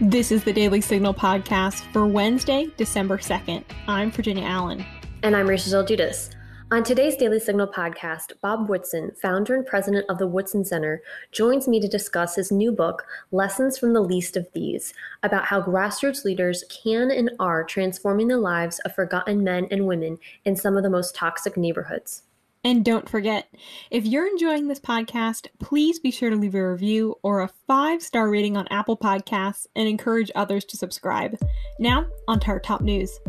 This is the Daily Signal podcast for Wednesday, December 2nd. I'm Virginia Allen. And I'm Rachel Judas. On today's Daily Signal podcast, Bob Woodson, founder and president of the Woodson Center, joins me to discuss his new book, Lessons from the Least of These, about how grassroots leaders can and are transforming the lives of forgotten men and women in some of the most toxic neighborhoods. And don't forget, if you're enjoying this podcast, please be sure to leave a review or a five star rating on Apple Podcasts and encourage others to subscribe. Now, on to our top news.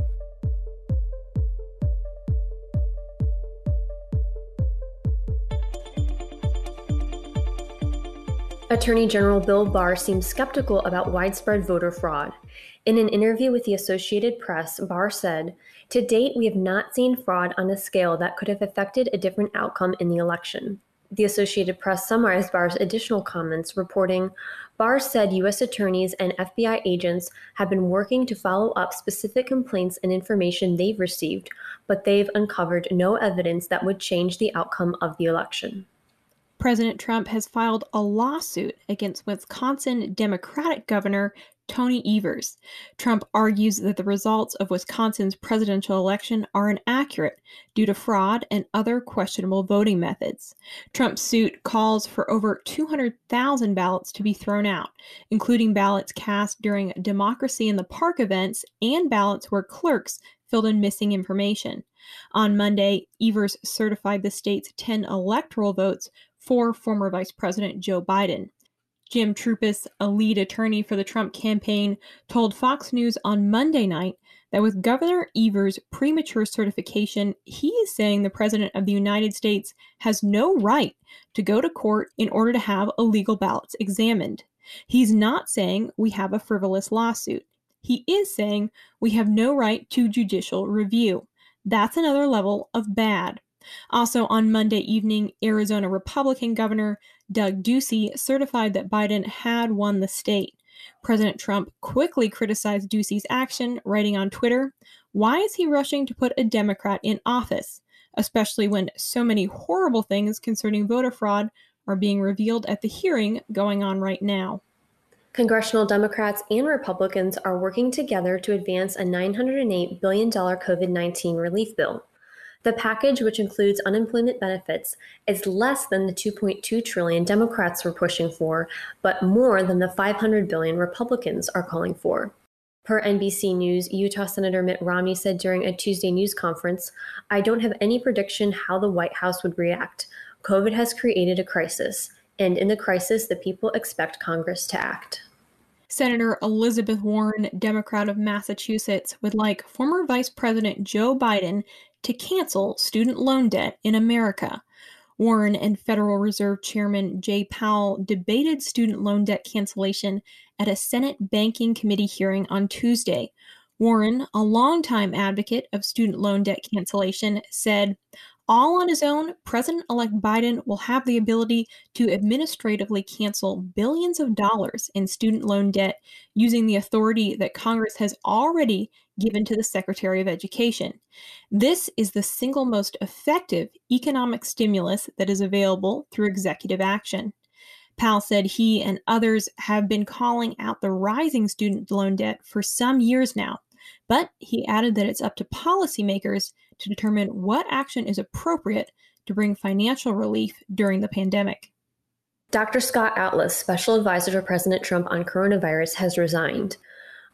Attorney General Bill Barr seems skeptical about widespread voter fraud. In an interview with the Associated Press, Barr said, To date, we have not seen fraud on a scale that could have affected a different outcome in the election. The Associated Press summarized Barr's additional comments, reporting Barr said U.S. attorneys and FBI agents have been working to follow up specific complaints and information they've received, but they've uncovered no evidence that would change the outcome of the election. President Trump has filed a lawsuit against Wisconsin Democratic Governor Tony Evers. Trump argues that the results of Wisconsin's presidential election are inaccurate due to fraud and other questionable voting methods. Trump's suit calls for over 200,000 ballots to be thrown out, including ballots cast during Democracy in the Park events and ballots where clerks filled in missing information. On Monday, Evers certified the state's 10 electoral votes for former Vice President Joe Biden. Jim Troupis, a lead attorney for the Trump campaign, told Fox News on Monday night that with Governor Evers' premature certification, he is saying the President of the United States has no right to go to court in order to have illegal ballots examined. He's not saying we have a frivolous lawsuit. He is saying we have no right to judicial review. That's another level of bad. Also, on Monday evening, Arizona Republican Governor Doug Ducey certified that Biden had won the state. President Trump quickly criticized Ducey's action, writing on Twitter, Why is he rushing to put a Democrat in office, especially when so many horrible things concerning voter fraud are being revealed at the hearing going on right now? Congressional Democrats and Republicans are working together to advance a $908 billion COVID 19 relief bill. The package, which includes unemployment benefits, is less than the 2.2 trillion Democrats were pushing for, but more than the 500 billion Republicans are calling for. Per NBC News, Utah Senator Mitt Romney said during a Tuesday news conference, I don't have any prediction how the White House would react. COVID has created a crisis, and in the crisis, the people expect Congress to act. Senator Elizabeth Warren, Democrat of Massachusetts, would like former Vice President Joe Biden to cancel student loan debt in America. Warren and Federal Reserve Chairman Jay Powell debated student loan debt cancellation at a Senate Banking Committee hearing on Tuesday. Warren, a longtime advocate of student loan debt cancellation, said, all on his own, President elect Biden will have the ability to administratively cancel billions of dollars in student loan debt using the authority that Congress has already given to the Secretary of Education. This is the single most effective economic stimulus that is available through executive action. Powell said he and others have been calling out the rising student loan debt for some years now, but he added that it's up to policymakers to determine what action is appropriate to bring financial relief during the pandemic. Dr. Scott Atlas, special advisor to President Trump on coronavirus, has resigned.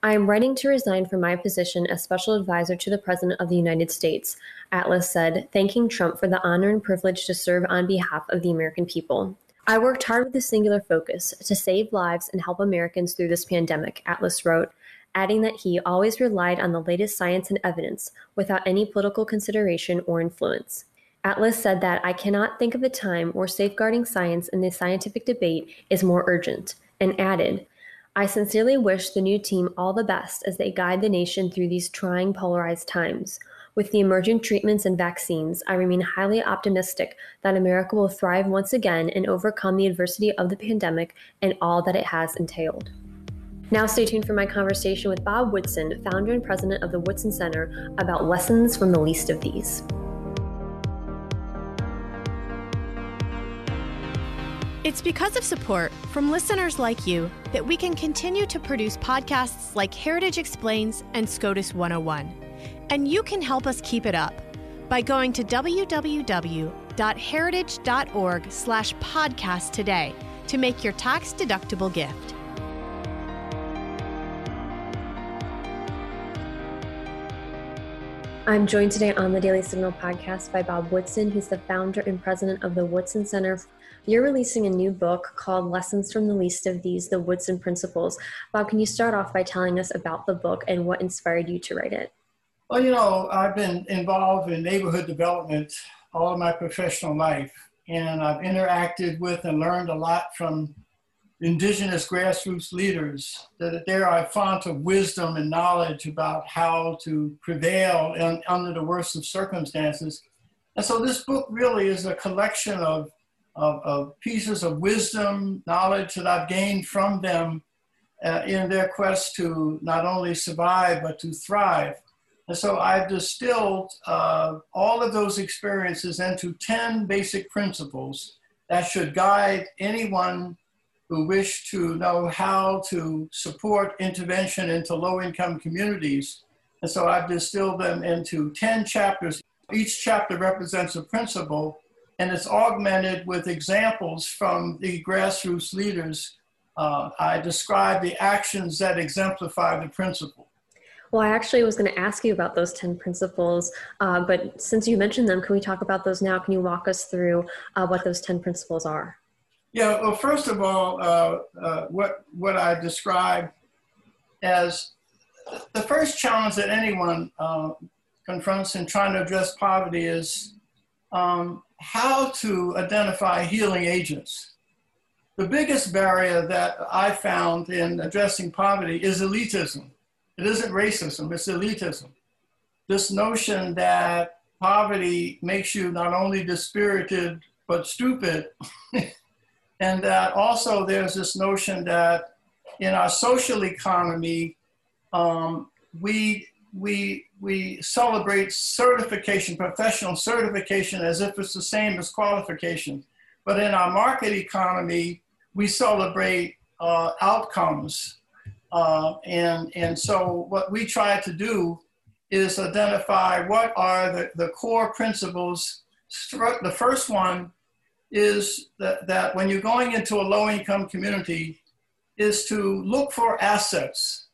I am writing to resign from my position as special advisor to the President of the United States, Atlas said, thanking Trump for the honor and privilege to serve on behalf of the American people. I worked hard with a singular focus to save lives and help Americans through this pandemic, Atlas wrote, adding that he always relied on the latest science and evidence without any political consideration or influence. Atlas said that I cannot think of a time where safeguarding science in the scientific debate is more urgent, and added, I sincerely wish the new team all the best as they guide the nation through these trying polarized times. With the emerging treatments and vaccines, I remain highly optimistic that America will thrive once again and overcome the adversity of the pandemic and all that it has entailed. Now, stay tuned for my conversation with Bob Woodson, founder and president of the Woodson Center, about lessons from the least of these. It's because of support from listeners like you that we can continue to produce podcasts like Heritage Explains and SCOTUS 101. And you can help us keep it up by going to www.heritage.org slash podcast today to make your tax-deductible gift. I'm joined today on the Daily Signal podcast by Bob Woodson, who's the founder and president of the Woodson Center you're releasing a new book called Lessons from the Least of These The Woodson Principles. Bob, can you start off by telling us about the book and what inspired you to write it? Well, you know, I've been involved in neighborhood development all of my professional life, and I've interacted with and learned a lot from indigenous grassroots leaders that they're a font of wisdom and knowledge about how to prevail in, under the worst of circumstances. And so this book really is a collection of of, of pieces of wisdom, knowledge that I've gained from them uh, in their quest to not only survive, but to thrive. And so I've distilled uh, all of those experiences into 10 basic principles that should guide anyone who wish to know how to support intervention into low income communities. And so I've distilled them into 10 chapters. Each chapter represents a principle and it's augmented with examples from the grassroots leaders. Uh, I describe the actions that exemplify the principle. Well, I actually was going to ask you about those 10 principles, uh, but since you mentioned them, can we talk about those now? Can you walk us through uh, what those 10 principles are? Yeah, well, first of all, uh, uh, what, what I describe as the first challenge that anyone uh, confronts in trying to address poverty is um, how to identify healing agents. The biggest barrier that I found in addressing poverty is elitism. It isn't racism, it's elitism. This notion that poverty makes you not only dispirited, but stupid. and that also there's this notion that in our social economy, um, we we, we celebrate certification, professional certification, as if it's the same as qualification. But in our market economy, we celebrate uh, outcomes. Uh, and, and so what we try to do is identify what are the, the core principles. The first one is that, that when you're going into a low income community is to look for assets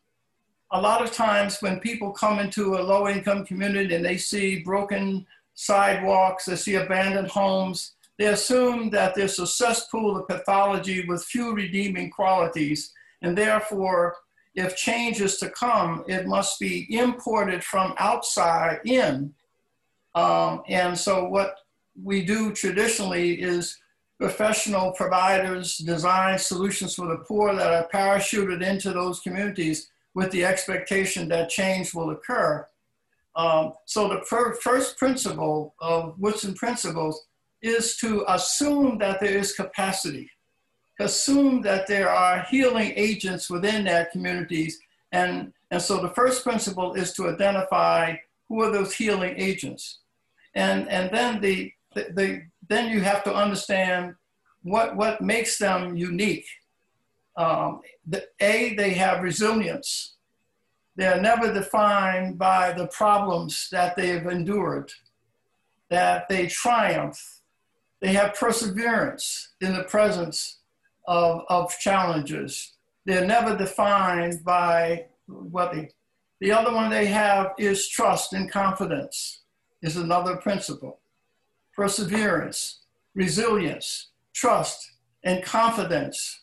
a lot of times when people come into a low income community and they see broken sidewalks, they see abandoned homes, they assume that there's a cesspool of pathology with few redeeming qualities. And therefore, if change is to come, it must be imported from outside in. Um, and so, what we do traditionally is professional providers design solutions for the poor that are parachuted into those communities with the expectation that change will occur. Um, so the fir first principle of Woodson principles is to assume that there is capacity, assume that there are healing agents within that communities. And, and so the first principle is to identify who are those healing agents. And, and then, the, the, the then you have to understand what, what makes them unique um, the, A, they have resilience. They're never defined by the problems that they've endured, that they triumph. They have perseverance in the presence of, of challenges. They're never defined by what they, the other one they have is trust and confidence, is another principle. Perseverance, resilience, trust, and confidence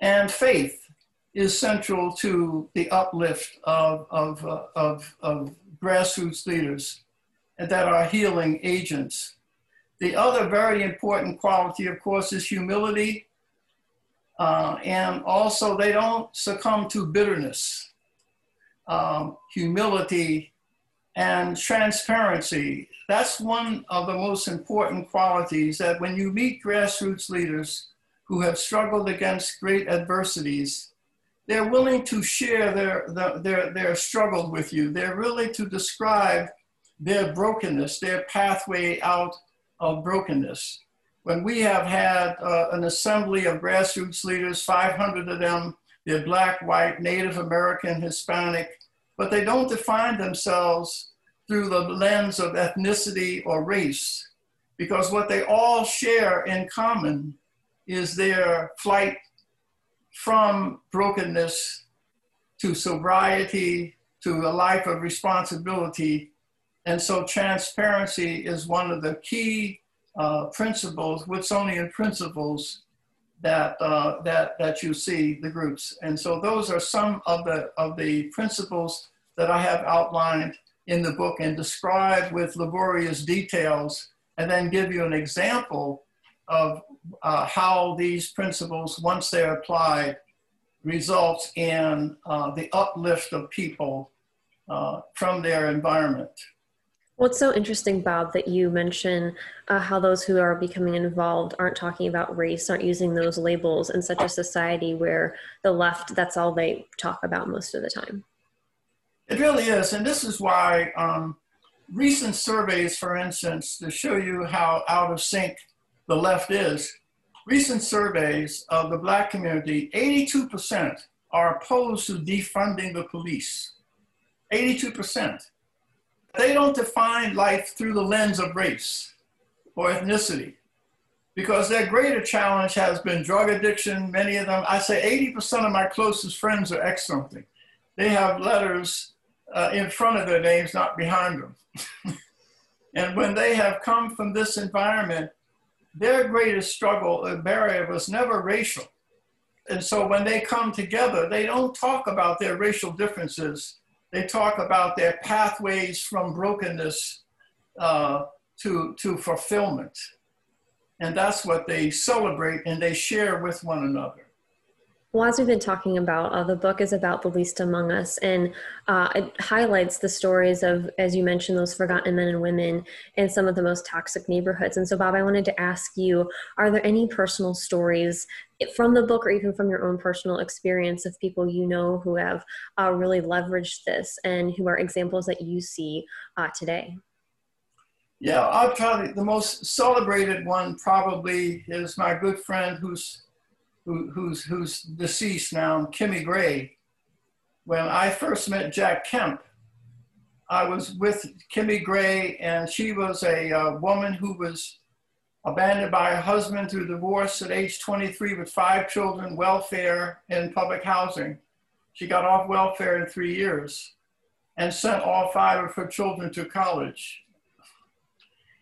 and faith is central to the uplift of, of, uh, of, of grassroots leaders that are healing agents. The other very important quality, of course, is humility. Uh, and also, they don't succumb to bitterness. Um, humility and transparency. That's one of the most important qualities that when you meet grassroots leaders, who have struggled against great adversities, they're willing to share their, their, their, struggle with you. They're really to describe their brokenness, their pathway out of brokenness. when we have had uh, an assembly of grassroots leaders, 500 of them, they're black, white, Native American, Hispanic, but they don't define themselves through the lens of ethnicity or race, because what they all share in common is their flight from brokenness to sobriety to a life of responsibility. And so transparency is one of the key uh, principles, Woodsonian principles that, uh, that, that you see the groups. And so those are some of the, of the principles that I have outlined in the book and describe with laborious details and then give you an example of uh, how these principles, once they're applied, results in uh, the uplift of people uh, from their environment. What's so interesting, Bob, that you mention uh, how those who are becoming involved aren't talking about race, aren't using those labels in such a society where the left, that's all they talk about most of the time. It really is. And this is why um, recent surveys, for instance, to show you how out of sync the left is, recent surveys of the black community, 82% are opposed to defunding the police. 82%. They don't define life through the lens of race or ethnicity because their greater challenge has been drug addiction. Many of them, I say 80% of my closest friends are ex something. They have letters uh, in front of their names, not behind them. and when they have come from this environment, their greatest struggle and barrier was never racial. And so when they come together, they don't talk about their racial differences they talk about their pathways from brokenness uh, to, to fulfillment. And that's what they celebrate and they share with one another. Well, as we've been talking about, uh, the book is about the least among us, and uh, it highlights the stories of, as you mentioned, those forgotten men and women in some of the most toxic neighborhoods. And so, Bob, I wanted to ask you are there any personal stories from the book or even from your own personal experience of people you know who have uh, really leveraged this and who are examples that you see uh, today? Yeah, I'll to, the most celebrated one probably is my good friend who's who, who's, who's deceased now, Kimmy Gray. When I first met Jack Kemp, I was with Kimmy Gray, and she was a uh, woman who was abandoned by her husband through divorce at age 23 with five children, welfare, and public housing. She got off welfare in three years and sent all five of her children to college.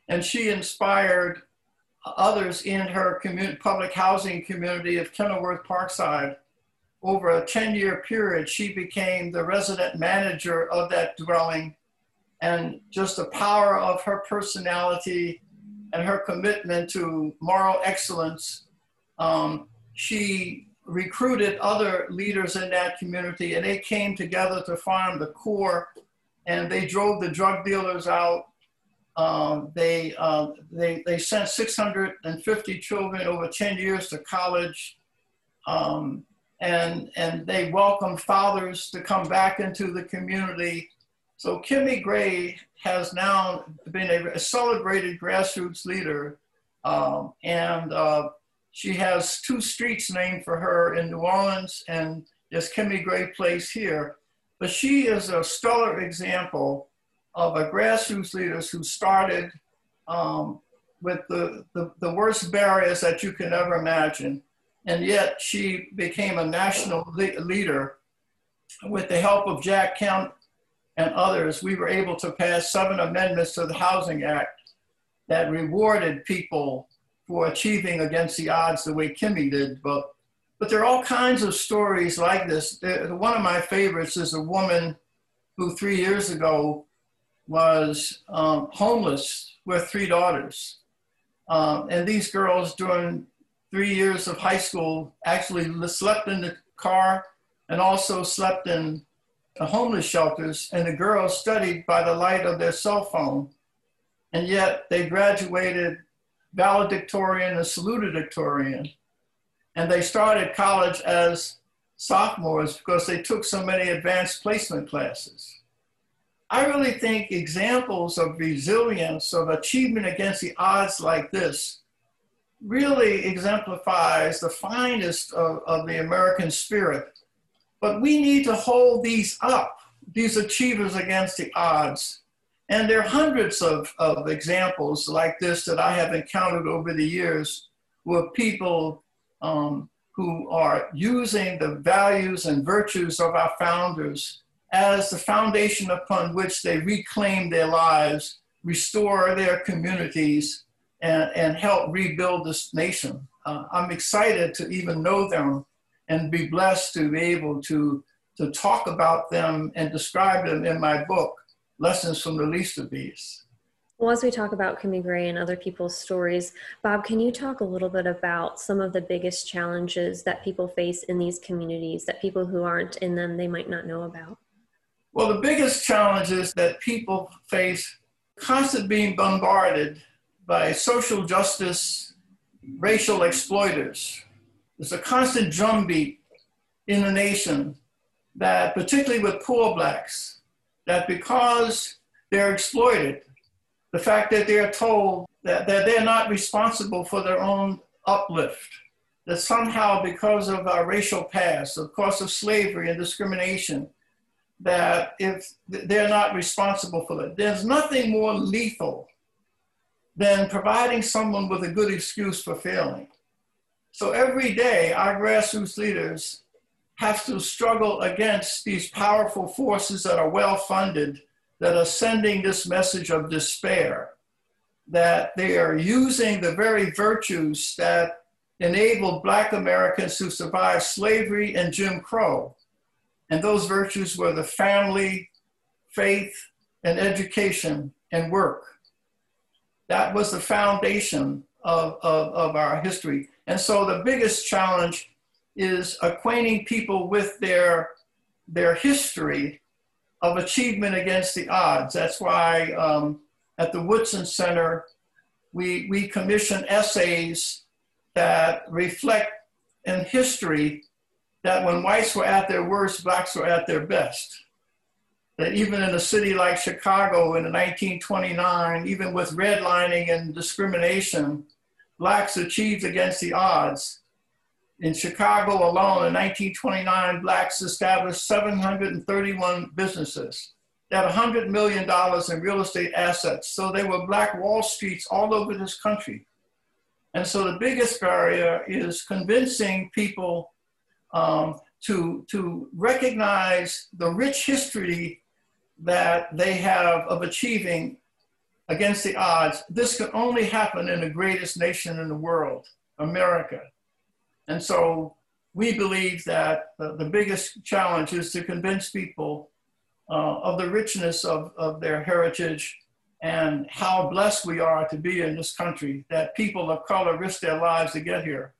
And she inspired others in her public housing community of Kenilworth Parkside. Over a 10 year period, she became the resident manager of that dwelling. And just the power of her personality and her commitment to moral excellence, um, she recruited other leaders in that community and they came together to form the core and they drove the drug dealers out um, they, uh, they, they sent 650 children over 10 years to college. Um, and, and they welcomed fathers to come back into the community. So Kimmy Gray has now been a, celebrated grassroots leader. Um, and uh, she has two streets named for her in New Orleans and there's Kimmy Gray Place here. But she is a stellar example of a grassroots leaders who started um, with the, the, the, worst barriers that you can ever imagine. And yet she became a national le leader. With the help of Jack Kemp and others, we were able to pass seven amendments to the Housing Act that rewarded people for achieving against the odds the way Kimmy did. But, but there are all kinds of stories like this. One of my favorites is a woman who three years ago was um, homeless with three daughters. Um, and these girls, during three years of high school, actually slept in the car and also slept in homeless shelters. And the girls studied by the light of their cell phone. And yet they graduated valedictorian and salutatorian. And they started college as sophomores because they took so many advanced placement classes. I really think examples of resilience, of achievement against the odds like this, really exemplifies the finest of, of the American spirit. But we need to hold these up, these achievers against the odds. And there are hundreds of, of examples like this that I have encountered over the years with people um, who are using the values and virtues of our founders as the foundation upon which they reclaim their lives, restore their communities, and, and help rebuild this nation. Uh, I'm excited to even know them and be blessed to be able to, to talk about them and describe them in my book, Lessons from the Least of These. Well, as we talk about Kimmy Gray and other people's stories, Bob, can you talk a little bit about some of the biggest challenges that people face in these communities that people who aren't in them they might not know about? Well, the biggest challenges that people face constant being bombarded by social justice, racial exploiters. There's a constant drumbeat in the nation that, particularly with poor blacks, that because they're exploited, the fact that they're told that, that they're not responsible for their own uplift, that somehow because of our racial past, of course of slavery and discrimination, that if they're not responsible for it, there's nothing more lethal than providing someone with a good excuse for failing. So every day, our grassroots leaders have to struggle against these powerful forces that are well funded, that are sending this message of despair, that they are using the very virtues that enabled Black Americans to survive slavery and Jim Crow. And those virtues were the family, faith, and education and work. That was the foundation of, of, of our history. And so the biggest challenge is acquainting people with their, their history of achievement against the odds. That's why um, at the Woodson Center, we, we commission essays that reflect in history that when whites were at their worst, blacks were at their best that even in a city like Chicago in 1929, even with redlining and discrimination, blacks achieved against the odds. In Chicago alone in 1929, blacks established 731 businesses. Had $100 million in real estate assets. So they were black Wall Streets all over this country. And so the biggest barrier is convincing people um, to, to recognize the rich history that they have of achieving against the odds, this can only happen in the greatest nation in the world, America. And so we believe that the, the biggest challenge is to convince people uh, of the richness of, of their heritage and how blessed we are to be in this country, that people of color risk their lives to get here.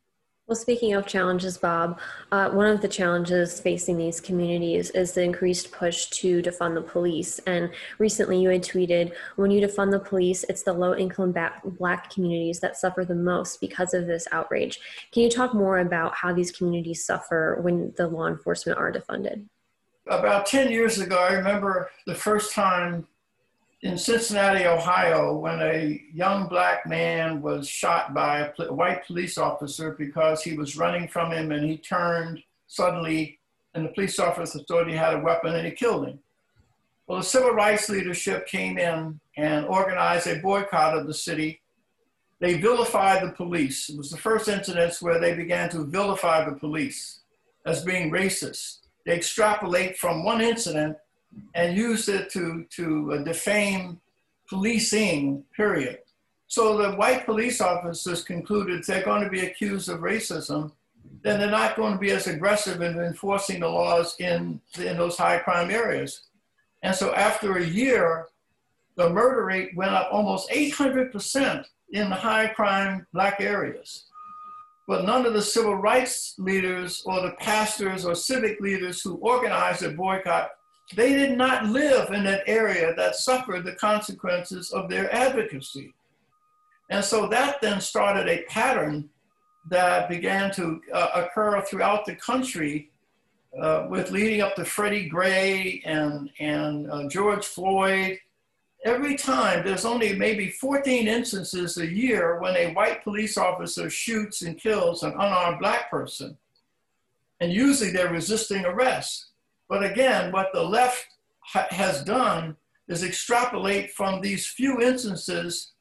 Well, speaking of challenges, Bob, uh, one of the challenges facing these communities is the increased push to defund the police. And recently you had tweeted when you defund the police, it's the low income black communities that suffer the most because of this outrage. Can you talk more about how these communities suffer when the law enforcement are defunded? About 10 years ago, I remember the first time in Cincinnati, Ohio, when a young black man was shot by a pl- white police officer because he was running from him and he turned suddenly and the police officer thought he had a weapon and he killed him. Well, the civil rights leadership came in and organized a boycott of the city. They vilified the police. It was the first incidents where they began to vilify the police as being racist. They extrapolate from one incident and used it to, to uh, defame policing, period. So the white police officers concluded they're going to be accused of racism, then they're not going to be as aggressive in enforcing the laws in, in those high crime areas. And so after a year, the murder rate went up almost 800% in the high crime black areas. But none of the civil rights leaders or the pastors or civic leaders who organized the boycott they did not live in an area that suffered the consequences of their advocacy. And so that then started a pattern that began to uh, occur throughout the country uh, with leading up to Freddie Gray and, and uh, George Floyd every time there's only maybe 14 instances a year when a white police officer shoots and kills an unarmed black person. And usually they're resisting arrest. But again, what the left ha has done is extrapolate from these few instances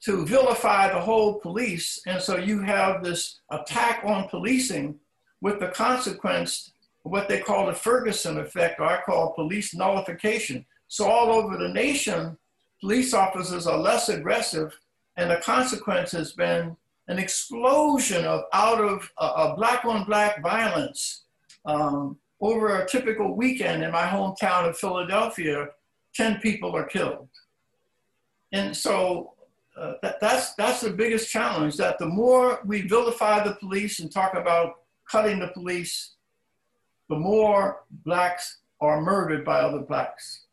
to vilify the whole police. And so you have this attack on policing with the consequence, what they call the Ferguson effect, or I call police nullification. So all over the nation, police officers are less aggressive, and the consequence has been an explosion of out of uh, black on black violence. Um, over a typical weekend in my hometown of Philadelphia, 10 people are killed. And so uh, that, that's, that's the biggest challenge that the more we vilify the police and talk about cutting the police, the more blacks are murdered by other blacks.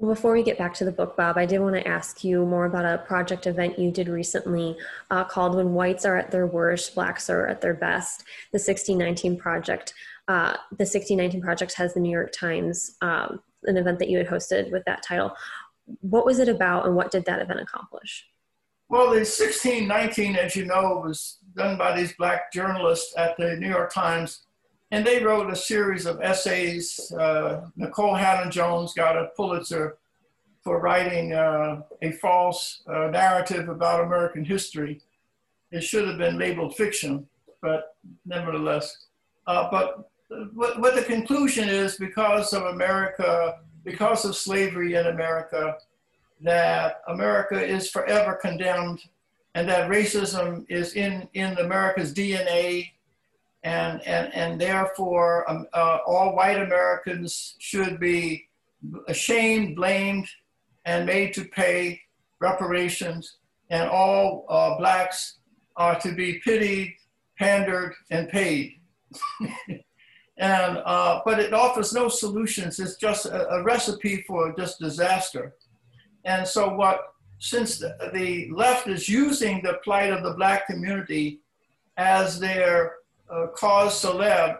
Well, before we get back to the book, Bob, I did want to ask you more about a project event you did recently uh, called When Whites Are at Their Worst, Blacks Are at Their Best, the 1619 Project. Uh, the 1619 Project has the New York Times, um, an event that you had hosted with that title. What was it about and what did that event accomplish? Well, the 1619, as you know, was done by these black journalists at the New York Times and they wrote a series of essays. Uh, Nikole Hannah-Jones got a Pulitzer for writing uh, a false uh, narrative about American history. It should have been labeled fiction, but nevertheless. Uh, but what, what the conclusion is because of America, because of slavery in America, that America is forever condemned and that racism is in, in America's DNA and, and, and therefore um, uh, all white Americans should be ashamed, blamed, and made to pay reparations, and all uh, blacks are to be pitied, pandered, and paid. and uh, but it offers no solutions. It's just a, a, recipe for just disaster. And so what? Since the, the left is using the plight of the black community as their uh, cause celeb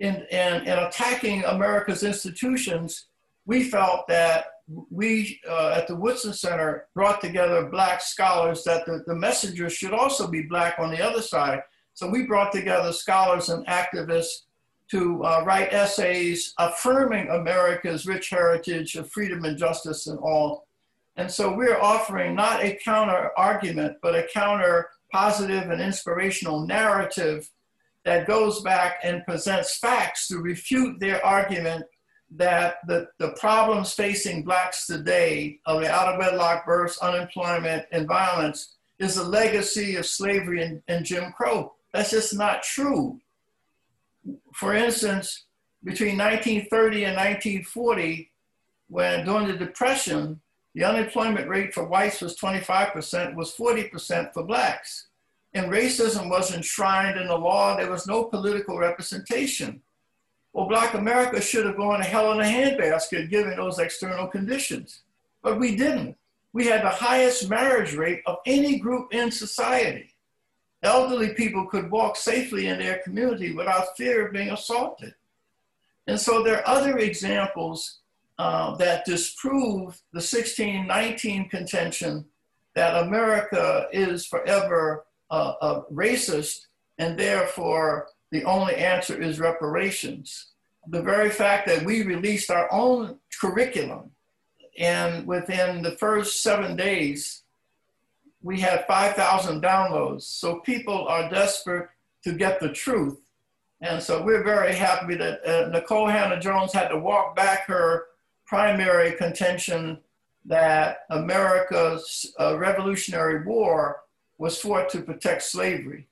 in, in, in attacking America's institutions, we felt that we uh, at the Woodson Center brought together black scholars that the, the messengers should also be black on the other side. So we brought together scholars and activists to uh, write essays affirming America's rich heritage of freedom and justice and all. And so we're offering not a counter argument, but a counter positive and inspirational narrative that goes back and presents facts to refute their argument that the, the problems facing blacks today of the out of wedlock births, unemployment, and violence is a legacy of slavery and, and Jim Crow. That's just not true. For instance, between 1930 and 1940, when during the Depression, the unemployment rate for whites was 25%, was 40% for blacks and racism was enshrined in the law. There was no political representation. Well, Black America should have gone to hell in a handbasket given those external conditions, but we didn't. We had the highest marriage rate of any group in society. Elderly people could walk safely in their community without fear of being assaulted. And so there are other examples uh, that disprove the 1619 contention that America is forever uh, racist, and therefore the only answer is reparations. The very fact that we released our own curriculum, and within the first seven days, we had 5,000 downloads. So people are desperate to get the truth. And so we're very happy that uh, Nikole Hannah-Jones had to walk back her primary contention that America's uh, Revolutionary War was fought to protect slavery.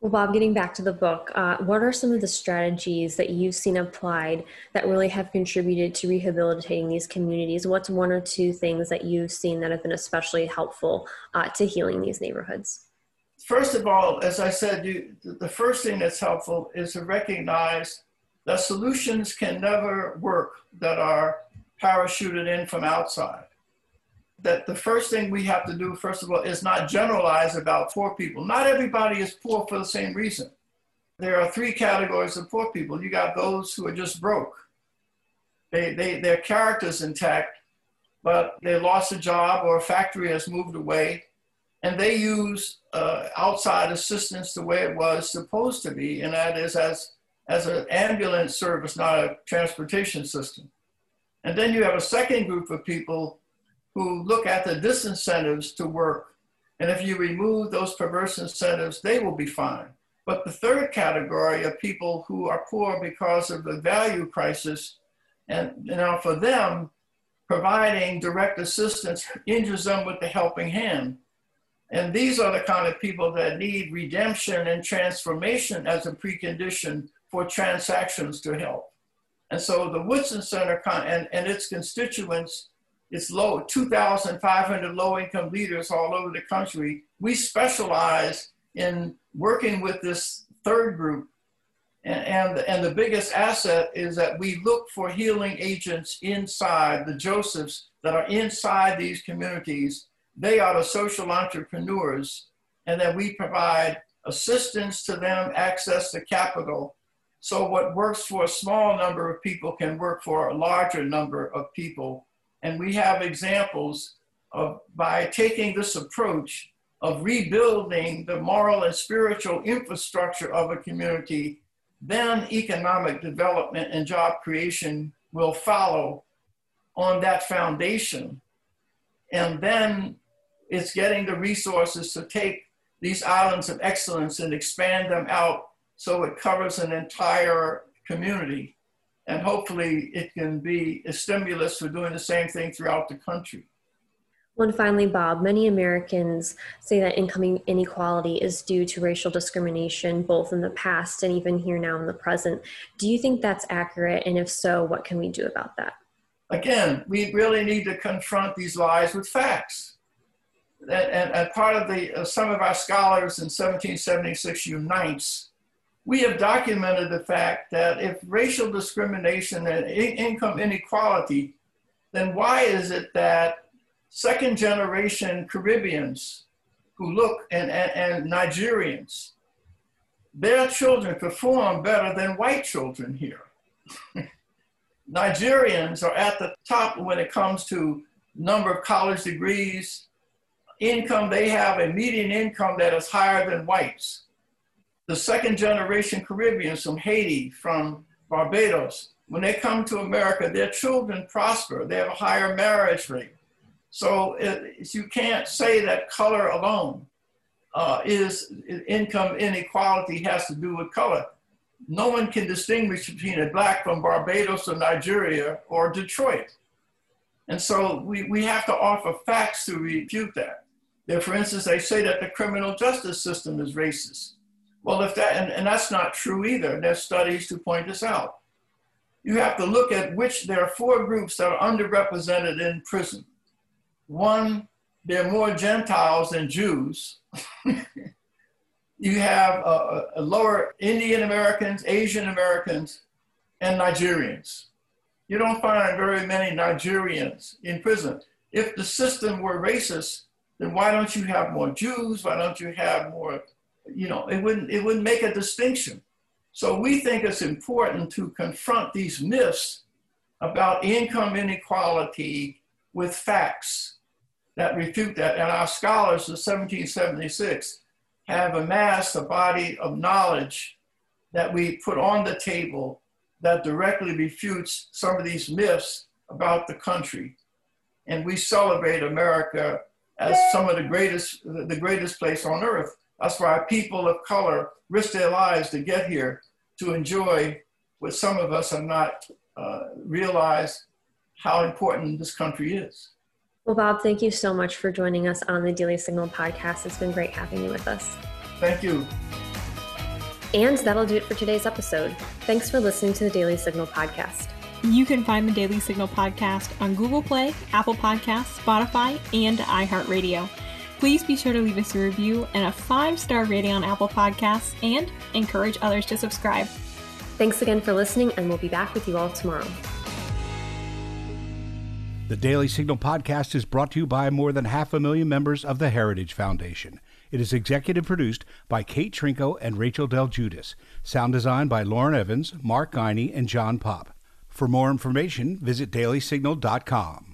Well, Bob, getting back to the book, uh, what are some of the strategies that you've seen applied that really have contributed to rehabilitating these communities? What's one or two things that you've seen that have been especially helpful uh, to healing these neighborhoods? First of all, as I said, you, the first thing that's helpful is to recognize that solutions can never work that are parachuted in from outside that the first thing we have to do, first of all, is not generalize about poor people. Not everybody is poor for the same reason. There are three categories of poor people. You got those who are just broke. They, they, their character's intact, but they lost a job or a factory has moved away, and they use uh, outside assistance the way it was supposed to be, and that is as as an ambulance service, not a transportation system. And then you have a second group of people who look at the disincentives to work. And if you remove those perverse incentives, they will be fine. But the third category of people who are poor because of the value crisis, and you know, for them, providing direct assistance injures them with the helping hand. And these are the kind of people that need redemption and transformation as a precondition for transactions to help. And so the Woodson Center and, and its constituents, it's low, 2,500 low income leaders all over the country. We specialize in working with this third group. And, and, and the biggest asset is that we look for healing agents inside the Josephs that are inside these communities. They are the social entrepreneurs, and that we provide assistance to them, access to capital, so what works for a small number of people can work for a larger number of people. And we have examples of by taking this approach of rebuilding the moral and spiritual infrastructure of a community, then economic development and job creation will follow on that foundation. And then it's getting the resources to take these islands of excellence and expand them out so it covers an entire community. And hopefully it can be a stimulus for doing the same thing throughout the country. Well, and finally, Bob, many Americans say that income inequality is due to racial discrimination, both in the past and even here now in the present. Do you think that's accurate? And if so, what can we do about that? Again, we really need to confront these lies with facts. And, and, and part of the, uh, some of our scholars in 1776 unites we have documented the fact that if racial discrimination and in- income inequality, then why is it that second generation Caribbeans who look and, and, and Nigerians, their children perform better than white children here? Nigerians are at the top when it comes to number of college degrees, income, they have a median income that is higher than whites the second generation Caribbeans from Haiti, from Barbados, when they come to America, their children prosper. They have a higher marriage rate. So it, you can't say that color alone uh, is income inequality has to do with color. No one can distinguish between a black from Barbados or Nigeria or Detroit. And so we, we have to offer facts to refute that. There, for instance, they say that the criminal justice system is racist. Well, if that, and, and that's not true either. There's studies to point this out. You have to look at which, there are four groups that are underrepresented in prison. One, there are more Gentiles than Jews. you have a, a lower Indian Americans, Asian Americans, and Nigerians. You don't find very many Nigerians in prison. If the system were racist, then why don't you have more Jews? Why don't you have more you know, it wouldn't, it wouldn't make a distinction. So we think it's important to confront these myths about income inequality with facts that refute that. And our scholars of 1776 have amassed a body of knowledge that we put on the table that directly refutes some of these myths about the country. And we celebrate America as some of the greatest, the greatest place on earth. That's why people of color risk their lives to get here to enjoy what some of us have not uh, realized how important this country is. Well, Bob, thank you so much for joining us on the Daily Signal podcast. It's been great having you with us. Thank you. And that'll do it for today's episode. Thanks for listening to the Daily Signal podcast. You can find the Daily Signal podcast on Google Play, Apple Podcasts, Spotify, and iHeartRadio. Please be sure to leave us a review and a five star rating on Apple Podcasts and encourage others to subscribe. Thanks again for listening, and we'll be back with you all tomorrow. The Daily Signal podcast is brought to you by more than half a million members of the Heritage Foundation. It is executive produced by Kate Trinko and Rachel Del Giudice. Sound design by Lauren Evans, Mark Geiney, and John Popp. For more information, visit dailysignal.com.